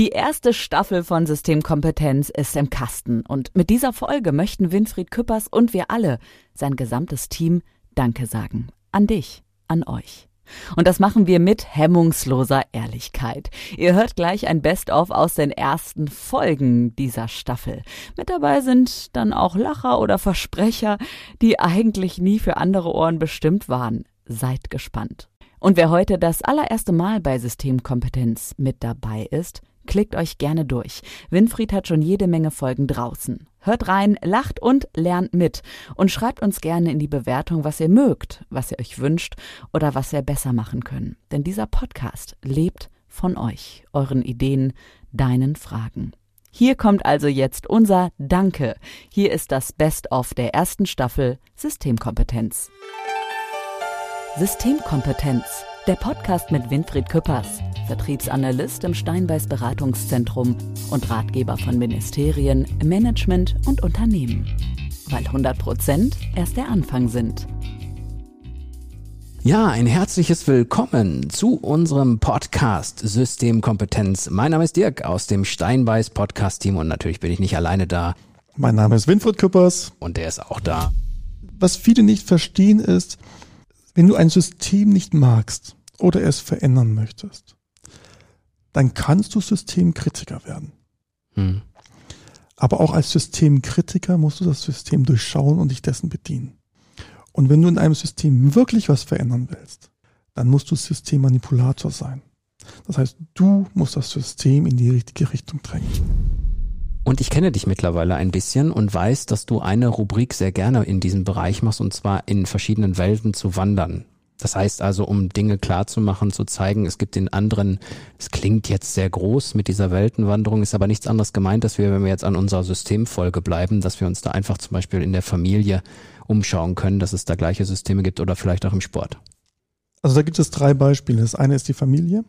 Die erste Staffel von Systemkompetenz ist im Kasten und mit dieser Folge möchten Winfried Küppers und wir alle, sein gesamtes Team, Danke sagen. An dich, an euch. Und das machen wir mit hemmungsloser Ehrlichkeit. Ihr hört gleich ein Best-of aus den ersten Folgen dieser Staffel. Mit dabei sind dann auch Lacher oder Versprecher, die eigentlich nie für andere Ohren bestimmt waren. Seid gespannt. Und wer heute das allererste Mal bei Systemkompetenz mit dabei ist, klickt euch gerne durch. Winfried hat schon jede Menge Folgen draußen. Hört rein, lacht und lernt mit und schreibt uns gerne in die Bewertung, was ihr mögt, was ihr euch wünscht oder was wir besser machen können. Denn dieser Podcast lebt von euch, euren Ideen, deinen Fragen. Hier kommt also jetzt unser Danke. Hier ist das Best-of der ersten Staffel Systemkompetenz. Systemkompetenz, der Podcast mit Winfried Küppers, Vertriebsanalyst im Steinbeiß Beratungszentrum und Ratgeber von Ministerien, Management und Unternehmen. Weil 100 Prozent erst der Anfang sind. Ja, ein herzliches Willkommen zu unserem Podcast Systemkompetenz. Mein Name ist Dirk aus dem Steinbeiß Podcast Team und natürlich bin ich nicht alleine da. Mein Name ist Winfried Küppers. Und der ist auch da. Was viele nicht verstehen ist, wenn du ein System nicht magst oder es verändern möchtest, dann kannst du Systemkritiker werden. Hm. Aber auch als Systemkritiker musst du das System durchschauen und dich dessen bedienen. Und wenn du in einem System wirklich was verändern willst, dann musst du Systemmanipulator sein. Das heißt, du musst das System in die richtige Richtung drängen. Und ich kenne dich mittlerweile ein bisschen und weiß, dass du eine Rubrik sehr gerne in diesem Bereich machst, und zwar in verschiedenen Welten zu wandern. Das heißt also, um Dinge klarzumachen, zu zeigen, es gibt den anderen, es klingt jetzt sehr groß mit dieser Weltenwanderung, ist aber nichts anderes gemeint, dass wir, wenn wir jetzt an unserer Systemfolge bleiben, dass wir uns da einfach zum Beispiel in der Familie umschauen können, dass es da gleiche Systeme gibt oder vielleicht auch im Sport. Also da gibt es drei Beispiele. Das eine ist die Familie.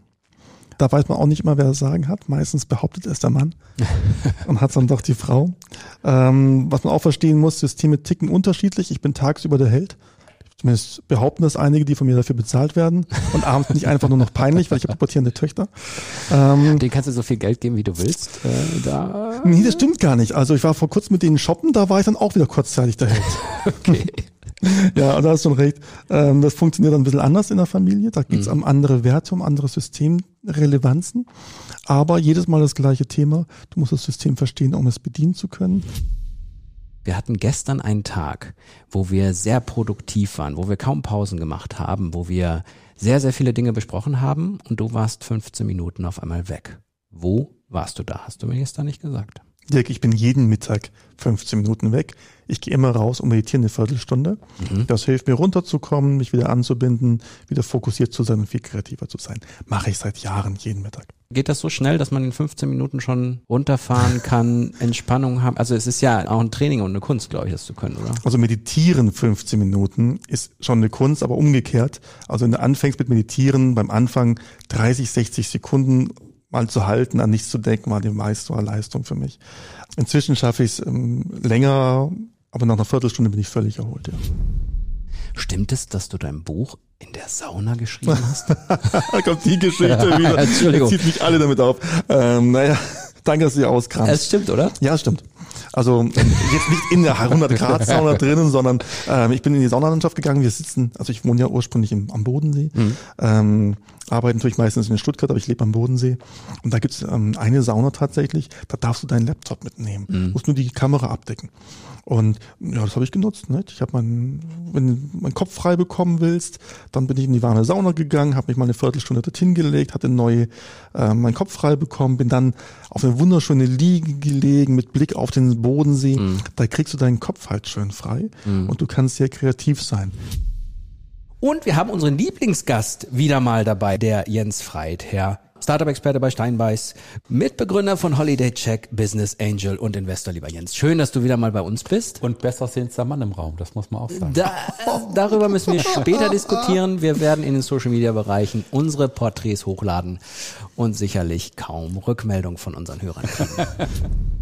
Da weiß man auch nicht immer, wer das Sagen hat. Meistens behauptet es der Mann und hat dann doch die Frau. Ähm, was man auch verstehen muss, Systeme ticken unterschiedlich. Ich bin tagsüber der Held Zumindest behaupten das einige, die von mir dafür bezahlt werden. Und abends bin ich einfach nur noch peinlich, weil ich habe pubertierende Töchter. Ähm, Den kannst du so viel Geld geben, wie du willst. Äh, da. Nee, das stimmt gar nicht. Also ich war vor kurzem mit denen shoppen, da war ich dann auch wieder kurzzeitig der Held. okay. Ja, da hast du schon recht. Ähm, das funktioniert dann ein bisschen anders in der Familie. Da geht es mhm. um andere Werte, um andere Systemrelevanzen. Aber jedes Mal das gleiche Thema. Du musst das System verstehen, um es bedienen zu können. Wir hatten gestern einen Tag, wo wir sehr produktiv waren, wo wir kaum Pausen gemacht haben, wo wir sehr, sehr viele Dinge besprochen haben und du warst 15 Minuten auf einmal weg. Wo warst du da? Hast du mir gestern nicht gesagt. Dirk, ich bin jeden Mittag 15 Minuten weg. Ich gehe immer raus und meditiere eine Viertelstunde. Mhm. Das hilft mir runterzukommen, mich wieder anzubinden, wieder fokussiert zu sein und viel kreativer zu sein. Mache ich seit Jahren jeden Mittag. Geht das so schnell, dass man in 15 Minuten schon runterfahren kann, Entspannung haben? Also es ist ja auch ein Training und eine Kunst, glaube ich, das zu können, oder? Also meditieren 15 Minuten ist schon eine Kunst, aber umgekehrt. Also wenn du anfängst mit meditieren, beim Anfang 30, 60 Sekunden mal zu halten, an nichts zu denken, war die meiste Leistung für mich. Inzwischen schaffe ich es ähm, länger, aber nach einer Viertelstunde bin ich völlig erholt, ja. Stimmt es, dass du dein Buch in der Sauna geschrieben hast? da kommt die Geschichte wieder. Entschuldigung. Zieht mich alle damit auf. Ähm, naja, danke, dass du sie auskramst. Es stimmt, oder? Ja, es stimmt. Also jetzt nicht in der 100 Grad Sauna drinnen, sondern ähm, ich bin in die Saunalandschaft gegangen. Wir sitzen, also ich wohne ja ursprünglich im, am Bodensee, mhm. ähm, arbeite natürlich meistens in Stuttgart, aber ich lebe am Bodensee. Und da gibt's ähm, eine Sauna tatsächlich, da darfst du deinen Laptop mitnehmen, mhm. musst nur die Kamera abdecken. Und ja, das habe ich genutzt. Nicht? Ich habe meinen, wenn du meinen Kopf frei bekommen willst, dann bin ich in die warme Sauna gegangen, habe mich mal eine Viertelstunde dorthin gelegt, hatte neu äh, meinen Kopf frei bekommen, bin dann auf eine wunderschöne Liege gelegen mit Blick auf den Bodensee. Mhm. Da kriegst du deinen Kopf halt schön frei mhm. und du kannst sehr kreativ sein. Und wir haben unseren Lieblingsgast wieder mal dabei, der Jens Freit, Herr Startup-Experte bei Steinbeiß, Mitbegründer von Holiday Check, Business Angel und Investor, lieber Jens. Schön, dass du wieder mal bei uns bist. Und besser sehendster Mann im Raum, das muss man auch sagen. Da, darüber müssen wir später diskutieren. Wir werden in den Social-Media-Bereichen unsere Porträts hochladen und sicherlich kaum Rückmeldung von unseren Hörern kriegen.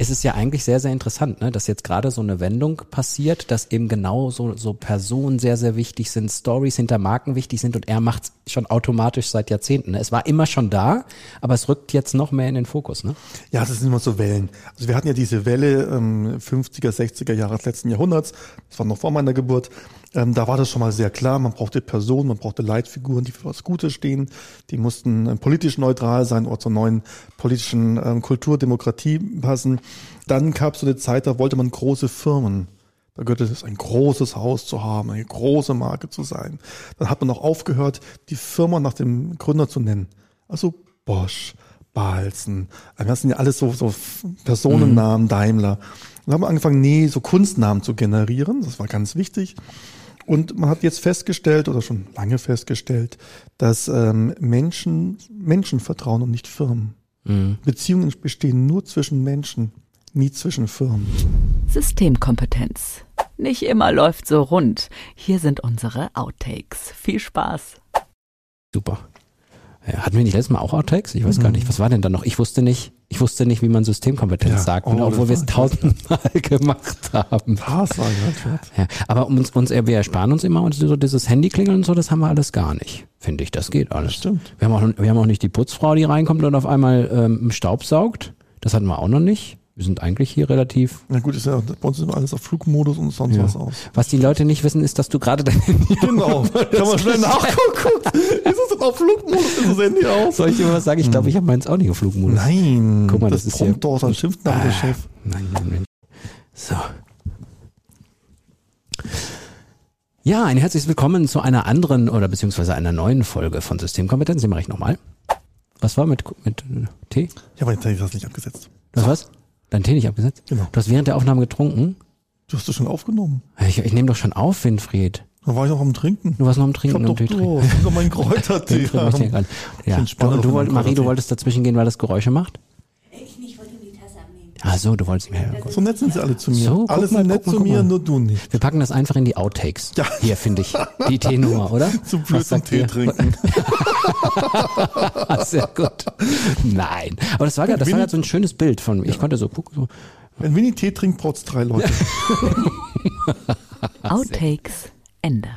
Es ist ja eigentlich sehr, sehr interessant, ne, dass jetzt gerade so eine Wendung passiert, dass eben genau so, so Personen sehr, sehr wichtig sind, Stories hinter Marken wichtig sind und er macht es schon automatisch seit Jahrzehnten. Ne? Es war immer schon da, aber es rückt jetzt noch mehr in den Fokus. Ne? Ja, das sind immer so Wellen. Also wir hatten ja diese Welle ähm, 50er, 60er Jahre des letzten Jahrhunderts, das war noch vor meiner Geburt, ähm, da war das schon mal sehr klar, man brauchte Personen, man brauchte Leitfiguren, die für was Gutes stehen, die mussten äh, politisch neutral sein oder zur neuen politischen ähm, Kultur, Demokratie passen. Dann gab es so eine Zeit, da wollte man große Firmen. Da gehörte es ein großes Haus zu haben, eine große Marke zu sein. Dann hat man auch aufgehört, die Firma nach dem Gründer zu nennen. Also Bosch, Balzen, das sind ja alles so, so Personennamen, mhm. Daimler. Dann haben wir angefangen, nee, so Kunstnamen zu generieren. Das war ganz wichtig. Und man hat jetzt festgestellt oder schon lange festgestellt, dass ähm, Menschen Menschen vertrauen und nicht Firmen. Mhm. Beziehungen bestehen nur zwischen Menschen, nie zwischen Firmen. Systemkompetenz. Nicht immer läuft so rund. Hier sind unsere Outtakes. Viel Spaß. Super. Ja, hatten wir nicht letztes Mal auch Outtakes? Ich weiß mhm. gar nicht. Was war denn da noch? Ich wusste nicht, ich wusste nicht, wie man Systemkompetenz ja, sagt, oh, obwohl wir es tausendmal gemacht haben. Das war ja, aber uns, uns, wir ersparen uns immer und so dieses Handyklingeln und so, das haben wir alles gar nicht. Finde ich, das geht alles. Das stimmt. Wir haben auch, wir haben auch nicht die Putzfrau, die reinkommt und auf einmal ähm, Staub saugt. Das hatten wir auch noch nicht. Wir sind eigentlich hier relativ. Na gut, ist ja bei uns ist alles auf Flugmodus und sonst ja. was aus. Was die Leute nicht wissen, ist, dass du gerade dein Handy Genau. Kann man schnell nachgucken. ist es auf Flugmodus? Ist das Handy aus? Soll ich dir was sagen? Ich glaube, ich habe meins auch nicht auf Flugmodus. Nein. Guck mal, das, das ist prompt doch, dann schimpft nach ah, der Chef. Nein, nein, nein. So. Ja, ein herzliches Willkommen zu einer anderen oder beziehungsweise einer neuen Folge von Systemkompetenz. Die mache ich nochmal. Was war mit, mit äh, aber jetzt habe ich das nicht abgesetzt. Was was? Dein Tee nicht abgesetzt? Genau. Du hast während der Aufnahme getrunken? Du hast das schon aufgenommen. Ich, ich nehme doch schon auf, Winfried. Da war ich noch am Trinken. Du warst noch am Trinken. Ich hab doch, Tee oh, ich noch meinen Kräutertee. ja. Du, du, wollt, Marie, du wolltest dazwischen gehen, weil das Geräusche macht? Ich nicht, wollte die Tasse abnehmen. Ach so, du wolltest mir. So nett sind sie alle zu mir. So, alle sind nett zu mir, nur du nicht. Wir packen das einfach in die Outtakes. Ja. Hier, finde ich. Die Teenummer, oder? Zum blöd zum Tee trinken. Sehr gut. Nein. Aber das war ja, das war ja so ein schönes Bild von mir. Ich konnte so gucken, so. Wenn Winnie Tee trinkt, braucht es drei Leute. Outtakes, Ende.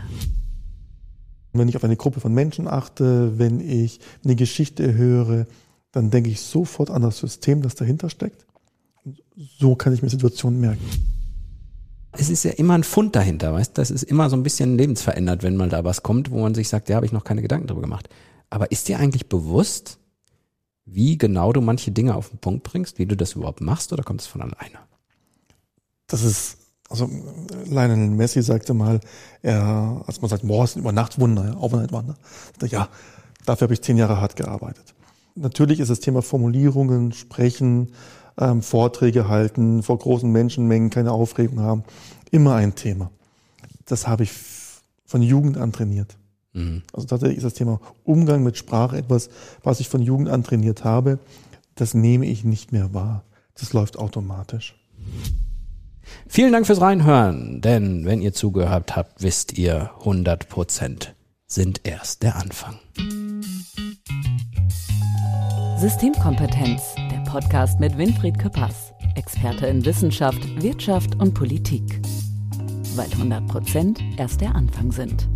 Wenn ich auf eine Gruppe von Menschen achte, wenn ich eine Geschichte höre, dann denke ich sofort an das System, das dahinter steckt. So kann ich mir Situationen merken. Es ist ja immer ein Fund dahinter, weißt du? Das ist immer so ein bisschen lebensverändert, wenn mal da was kommt, wo man sich sagt, ja, habe ich noch keine Gedanken drüber gemacht. Aber ist dir eigentlich bewusst, wie genau du manche Dinge auf den Punkt bringst, wie du das überhaupt machst, oder kommt es von alleine? Das ist, also Lionel Messi sagte mal, er, als man sagt, boah, ist ein Übernachtwunder, ja, Overnight-Wunder, ja, dafür habe ich zehn Jahre hart gearbeitet. Natürlich ist das Thema Formulierungen, Sprechen, ähm, Vorträge halten, vor großen Menschenmengen keine Aufregung haben, immer ein Thema. Das habe ich von Jugend an trainiert. Mhm. Also tatsächlich ist das Thema Umgang mit Sprache etwas, was ich von Jugend an trainiert habe. Das nehme ich nicht mehr wahr. Das läuft automatisch. Vielen Dank fürs Reinhören, denn wenn ihr zugehört habt, wisst ihr, 100 Prozent sind erst der Anfang. Systemkompetenz, Podcast mit Winfried Küppers, Experte in Wissenschaft, Wirtschaft und Politik. Weil 100 Prozent erst der Anfang sind.